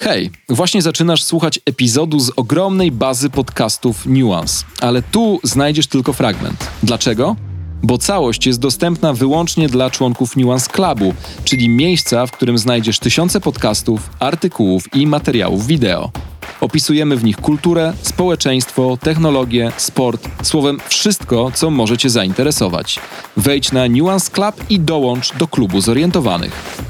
Hej, właśnie zaczynasz słuchać epizodu z ogromnej bazy podcastów Nuance, ale tu znajdziesz tylko fragment. Dlaczego? Bo całość jest dostępna wyłącznie dla członków Nuance Clubu, czyli miejsca, w którym znajdziesz tysiące podcastów, artykułów i materiałów wideo. Opisujemy w nich kulturę, społeczeństwo, technologię, sport, słowem wszystko, co może Cię zainteresować. Wejdź na Nuance Club i dołącz do klubu zorientowanych.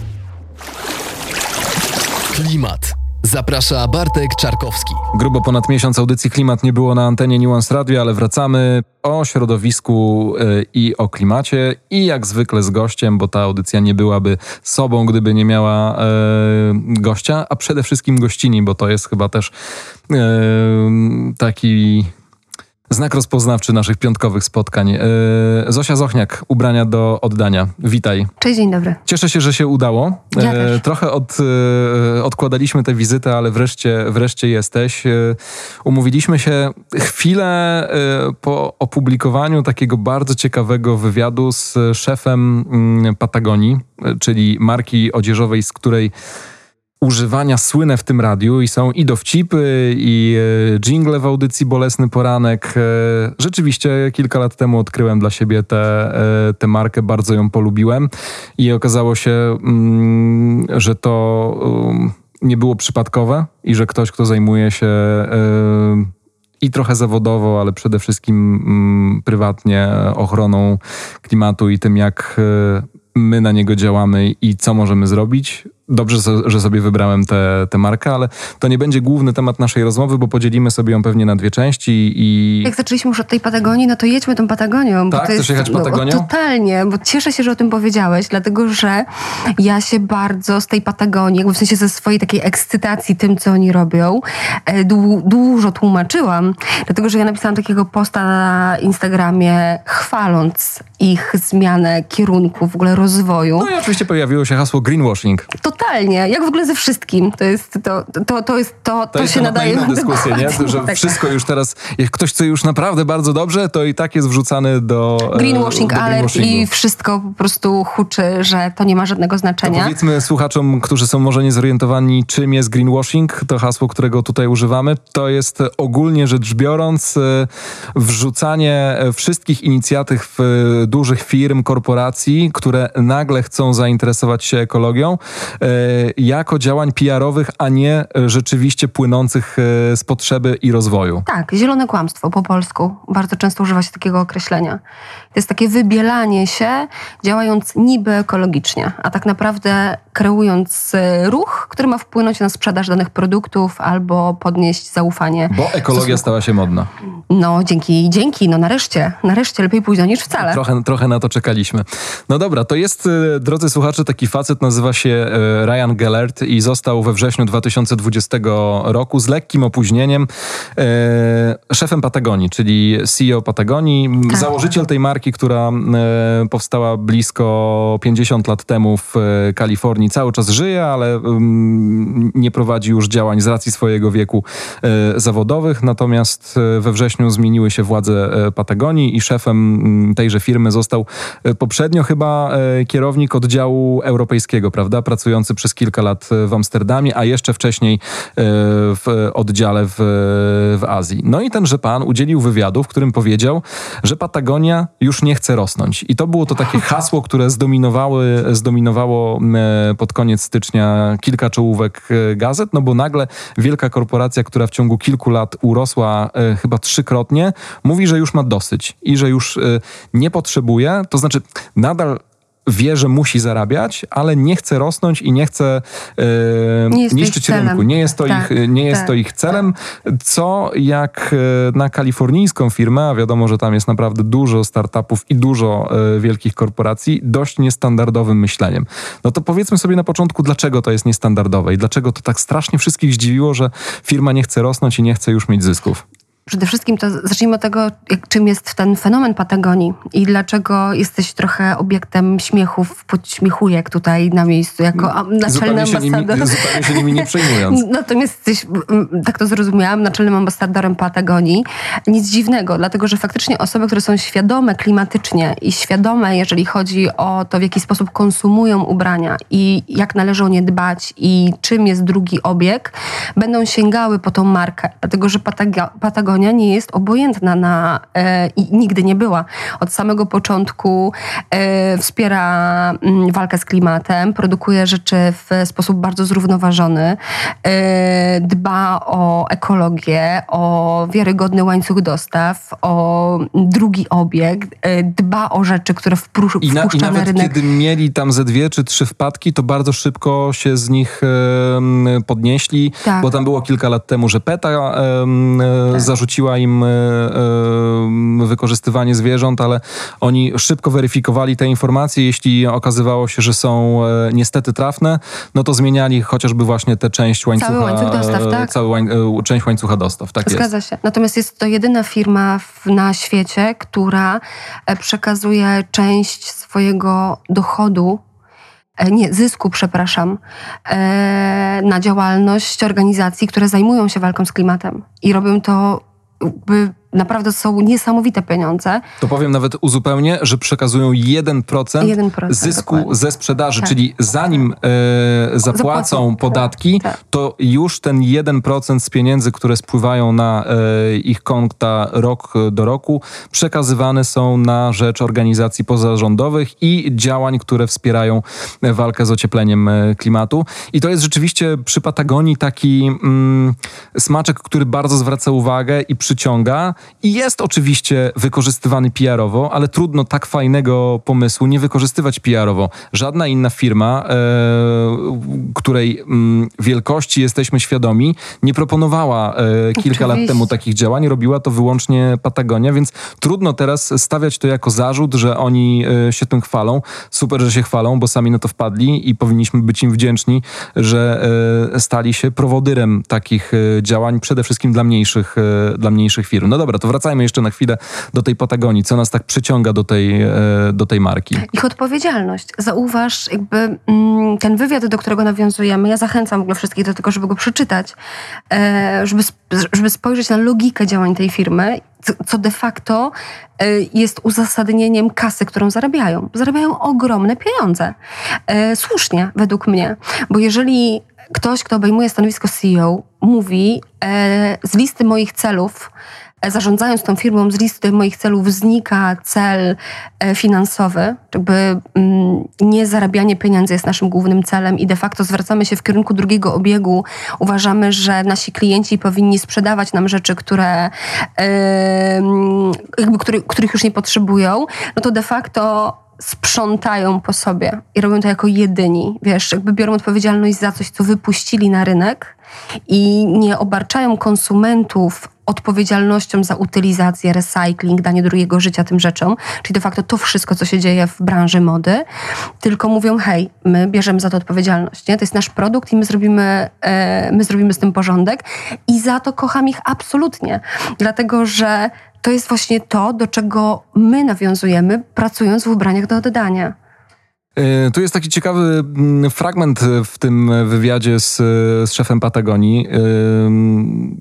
Klimat. Zaprasza Bartek Czarkowski. Grubo ponad miesiąc audycji Klimat nie było na antenie Nuance Radio, ale wracamy o środowisku y, i o klimacie i jak zwykle z gościem, bo ta audycja nie byłaby sobą, gdyby nie miała y, gościa, a przede wszystkim gościni, bo to jest chyba też y, taki Znak rozpoznawczy naszych piątkowych spotkań. Yy, Zosia Zochniak, ubrania do oddania. Witaj. Cześć, dzień dobry. Cieszę się, że się udało. Ja też. Trochę od, yy, odkładaliśmy tę wizytę, ale wreszcie, wreszcie jesteś. Yy, Umówiliśmy się chwilę yy, po opublikowaniu takiego bardzo ciekawego wywiadu z szefem mm, Patagonii, yy, czyli marki odzieżowej, z której używania słynę w tym radiu i są i dowcipy, i e, jingle w audycji Bolesny Poranek. E, rzeczywiście kilka lat temu odkryłem dla siebie tę e, tę markę, bardzo ją polubiłem i okazało się, mm, że to um, nie było przypadkowe i że ktoś, kto zajmuje się e, i trochę zawodowo, ale przede wszystkim mm, prywatnie ochroną klimatu i tym, jak e, my na niego działamy i co możemy zrobić. Dobrze, że sobie wybrałem tę tę markę, ale to nie będzie główny temat naszej rozmowy, bo podzielimy sobie ją pewnie na dwie części i Jak zaczęliśmy już od tej Patagonii, no to jedźmy tą Patagonią. Tak? Bo to Chcesz jest, jechać Patagonią? No, totalnie, bo cieszę się, że o tym powiedziałeś, dlatego że ja się bardzo z tej Patagonii, w sensie ze swojej takiej ekscytacji tym, co oni robią, e, dłu- dużo tłumaczyłam, dlatego że ja napisałam takiego posta na Instagramie chwaląc ich zmianę kierunku, w ogóle rozwoju. no i oczywiście pojawiło się hasło greenwashing. Totalnie, jak w ogóle ze wszystkim. To jest to, to, to, jest, to, to, To, się na nadaje inną dyskusję, nie? Że tak. wszystko już teraz, jak ktoś chce już naprawdę bardzo dobrze, to i tak jest wrzucany do e, Greenwashing do alert i wszystko po prostu huczy, że to nie ma żadnego To znaczenia. powiedzmy słuchaczom, którzy są może niezorientowani, czym jest greenwashing, to hasło, którego tutaj używamy, to jest e, ogólnie rzecz biorąc e, wrzucanie wszystkich inicjatyw dużych firm, korporacji, które nagle chcą zainteresować się ekologią, jako działań PR-owych, a nie e, rzeczywiście płynących e, z potrzeby i rozwoju. Tak, zielone kłamstwo po polsku. Bardzo często używa się takiego określenia. To jest takie wybielanie się, działając niby ekologicznie, a tak naprawdę kreując e, ruch, który ma wpłynąć na sprzedaż danych produktów albo podnieść zaufanie. Bo ekologia stała się modna. No, dzięki, dzięki, no nareszcie, nareszcie lepiej późno niż wcale. Trochę, trochę na to czekaliśmy. No dobra, to jest, e, drodzy słuchacze, taki facet, nazywa się e, Ryan Gellert i został we wrześniu 2020 roku z lekkim opóźnieniem e, szefem Patagonii, czyli CEO Patagonii, Tak. założyciel tej marki, która e, powstała blisko 50 lat temu w e, Kalifornii. Cały czas żyje, ale nie prowadzi już działań z racji swojego wieku zawodowych, natomiast we wrześniu zmieniły się władze Patagonii i szefem tejże firmy został poprzednio chyba kierownik oddziału europejskiego, prawda, pracujący przez kilka lat e, w Amsterdamie, a jeszcze wcześniej e, w oddziale w, w Azji. No i tenże pan udzielił wywiadu, w którym powiedział, że Patagonia już nie chce rosnąć. I to było to takie hasło, które zdominowały, zdominowało e, pod koniec stycznia kilka czołówek gazet, no bo nagle wielka korporacja, która w ciągu kilku lat urosła chyba trzykrotnie, mówi, że już ma dosyć i że już nie potrzebuje, to znaczy nadal wie, że musi zarabiać, ale nie chce rosnąć i nie chce e, Nie jest niszczyć rynku. Nie jest to, Tak, ich, nie jest tak. to ich celem, co jak e, na kalifornijską firmę, a wiadomo, że tam jest naprawdę dużo startupów i dużo e, wielkich korporacji, dość niestandardowym myśleniem. No to powiedzmy sobie na początku, dlaczego to jest niestandardowe i dlaczego to tak strasznie wszystkich zdziwiło, że firma nie chce rosnąć i nie chce już mieć zysków. Przede wszystkim to zacznijmy od tego, czym jest ten fenomen Patagonii i dlaczego jesteś trochę obiektem śmiechów, podśmiechujek tutaj na miejscu, jako naczelny zupełnie się ambasador. Nimi, zupełnie się nimi nie przejmując. Natomiast jesteś, tak to zrozumiałam, naczelnym ambasadorem Patagonii. Nic dziwnego, dlatego że faktycznie osoby, które są świadome klimatycznie i świadome, jeżeli chodzi o to, w jaki sposób konsumują ubrania i jak należy o nie dbać i czym jest drugi obieg, będą sięgały po tą markę. Dlatego, że Patagonia nie jest obojętna na e, i nigdy nie była. Od samego początku e, wspiera m, mm, walkę z klimatem, produkuje rzeczy w sposób bardzo zrównoważony, e, dba o ekologię, o wiarygodny łańcuch dostaw, o drugi obieg, e, dba o rzeczy, które wpuszcza I, na, i na nawet rynek. kiedy mieli tam ze dwie czy trzy wpadki, to bardzo szybko się z nich podnieśli, Tak. bo tam było kilka lat temu, że PETA Tak. zarzuciła im e, e, wykorzystywanie zwierząt, ale oni szybko weryfikowali te informacje. Jeśli okazywało się, że są e, niestety trafne, no to zmieniali chociażby właśnie tę część łańcucha. Cały łańcuch dostaw, tak. Cały łań, część łańcucha dostaw, tak jest. Zgadza się. Natomiast jest to jedyna firma w, na świecie, która przekazuje część swojego dochodu, nie, zysku, przepraszam, na działalność organizacji, które zajmują się walką z klimatem. I robią to jakby naprawdę są niesamowite pieniądze. To powiem nawet uzupełnię, że przekazują 1%, 1%, zysku dokładnie. ze sprzedaży, Tak. czyli zanim e, zapłacą Zapłacą, podatki, tak, tak. to już ten 1% z pieniędzy, które spływają na e, ich konta rok do roku, przekazywane są na rzecz organizacji pozarządowych i działań, które wspierają walkę z ociepleniem e, klimatu. I to jest rzeczywiście przy Patagonii taki mm, smaczek, który bardzo zwraca uwagę i przyciąga. I jest oczywiście wykorzystywany PR-owo, ale trudno tak fajnego pomysłu nie wykorzystywać PR-owo. Żadna inna firma, e, której mm, wielkości jesteśmy świadomi, nie proponowała e, kilka lat temu takich działań. Robiła to wyłącznie Patagonia, więc trudno teraz stawiać to jako zarzut, że oni e, się tym chwalą. Super, że się chwalą, bo sami na to wpadli i powinniśmy być im wdzięczni, że e, stali się prowodyrem takich e, działań, przede wszystkim dla mniejszych, e, dla mniejszych firm. No dobra, to wracajmy jeszcze na chwilę do tej Patagonii. Co nas tak przyciąga do tej, e, do tej marki? Ich odpowiedzialność. Zauważ, jakby mm, ten wywiad, do którego nawiązujemy, ja zachęcam w ogóle wszystkich do tego, żeby go przeczytać, e, żeby, żeby spojrzeć na logikę działań tej firmy, co, de facto e, jest uzasadnieniem kasy, którą zarabiają. Zarabiają ogromne pieniądze. Słusznie, według mnie. Bo jeżeli ktoś, kto obejmuje stanowisko CEO, mówi z listy moich celów, zarządzając tą firmą, z listy moich celów znika cel e, finansowy, jakby mm, nie zarabianie pieniędzy jest naszym głównym celem i de facto zwracamy się w kierunku drugiego obiegu. Uważamy, że nasi klienci powinni sprzedawać nam rzeczy, które, jakby, który, których już nie potrzebują, no to de facto sprzątają po sobie i robią to jako jedyni. Wiesz, jakby biorą odpowiedzialność za coś, co wypuścili na rynek i nie obarczają konsumentów odpowiedzialnością za utylizację, recycling, danie drugiego życia tym rzeczom, czyli de facto to wszystko, co się dzieje w branży mody, tylko mówią, hej, my bierzemy za to odpowiedzialność, nie? To jest nasz produkt i my zrobimy, e, my zrobimy z tym porządek i za to kocham ich absolutnie, dlatego, że to jest właśnie to, do czego my nawiązujemy, pracując w ubraniach do oddania. E, Tu jest taki ciekawy mm, fragment w tym wywiadzie z, z szefem Patagonii. E, mm,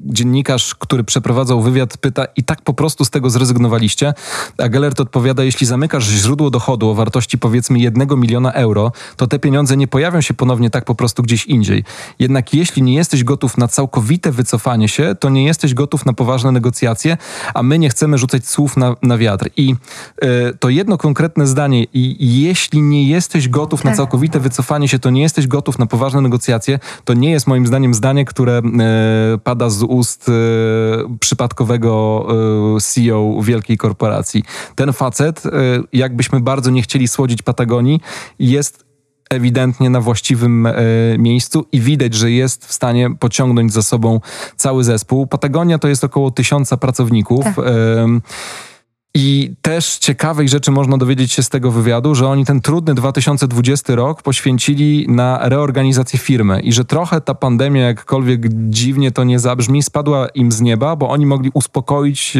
Dziennikarz, który przeprowadzał wywiad, pyta, i tak po prostu z tego zrezygnowaliście? A Gellert odpowiada, jeśli zamykasz źródło dochodu o wartości powiedzmy jednego miliona euro, to te pieniądze nie pojawią się ponownie tak po prostu gdzieś indziej. Jednak jeśli nie jesteś gotów na całkowite wycofanie się, to nie jesteś gotów na poważne negocjacje, a my nie chcemy rzucać słów na, na wiatr. I e, to jedno konkretne zdanie, i jeśli nie jesteś gotów na Tak. całkowite wycofanie się, to nie jesteś gotów na poważne negocjacje, to nie jest moim zdaniem zdanie, które e, pada z ust e, przypadkowego e, CEO wielkiej korporacji. Ten facet, jakbyśmy bardzo nie chcieli słodzić Patagonii, jest ewidentnie na właściwym miejscu i widać, że jest w stanie pociągnąć za sobą cały zespół. Patagonia to jest około tysiąca pracowników. Tak. I też ciekawej rzeczy można dowiedzieć się z tego wywiadu, że oni ten trudny 2020 rok poświęcili na reorganizację firmy. I że trochę ta pandemia, jakkolwiek dziwnie to nie zabrzmi, spadła im z nieba, bo oni mogli uspokoić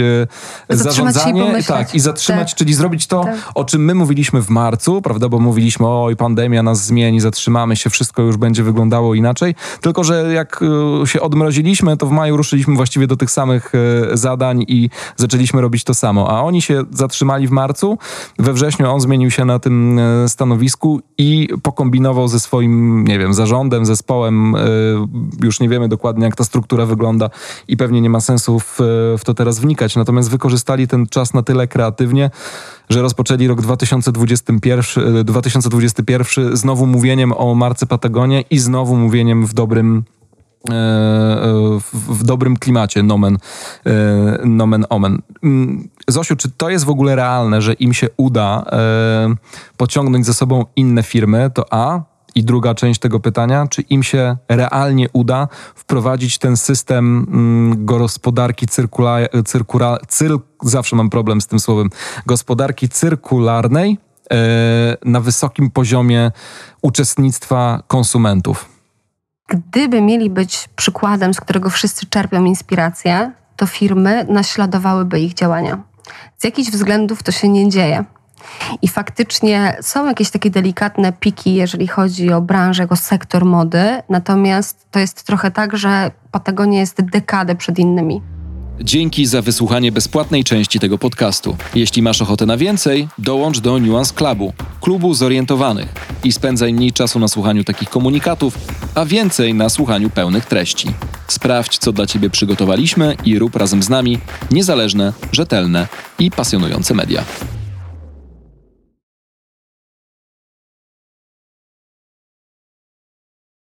e, zarządzanie i tak, i zatrzymać, tak. czyli zrobić to, Tak. o czym my mówiliśmy w marcu, prawda, bo mówiliśmy, oj, pandemia nas zmieni, zatrzymamy się, wszystko już będzie wyglądało inaczej, tylko że jak e, się odmroziliśmy, to w maju ruszyliśmy właściwie do tych samych e, zadań i zaczęliśmy robić to samo, a oni się zatrzymali w marcu, we wrześniu on zmienił się na tym e, stanowisku i pokombinował ze swoim, nie wiem, zarządem, zespołem, e, już nie wiemy dokładnie jak ta struktura wygląda i pewnie nie ma sensu w, w to teraz wnikać, natomiast wykorzystali ten czas na tyle kreatywnie, że rozpoczęli rok 2021, e, 2021 znowu mówieniem o marce Patagonia i znowu mówieniem w dobrym e, e, w, w dobrym klimacie, nomen, e, nomen omen. Mm, Zosiu, czy to jest w ogóle realne, że im się uda e, pociągnąć ze sobą inne firmy? To A. I druga część tego pytania, czy im się realnie uda wprowadzić ten system mm, gospodarki cyrkula, cyr, zawsze mam problem z tym słowem, gospodarki cyrkularnej e, na wysokim poziomie uczestnictwa konsumentów? Gdyby mieli być przykładem, z którego wszyscy czerpią inspirację, to firmy naśladowałyby ich działania. Z jakichś względów to się nie dzieje. I faktycznie są jakieś takie delikatne piki, jeżeli chodzi o branżę, jako sektor mody, natomiast to jest trochę tak, że Patagonia jest dekadę przed innymi. Dzięki za wysłuchanie bezpłatnej części tego podcastu. Jeśli masz ochotę na więcej, dołącz do Nuance Clubu, klubu zorientowanych i spędzaj mniej czasu na słuchaniu takich komunikatów, a więcej na słuchaniu pełnych treści. Sprawdź, co dla Ciebie przygotowaliśmy i rób razem z nami niezależne, rzetelne i pasjonujące media.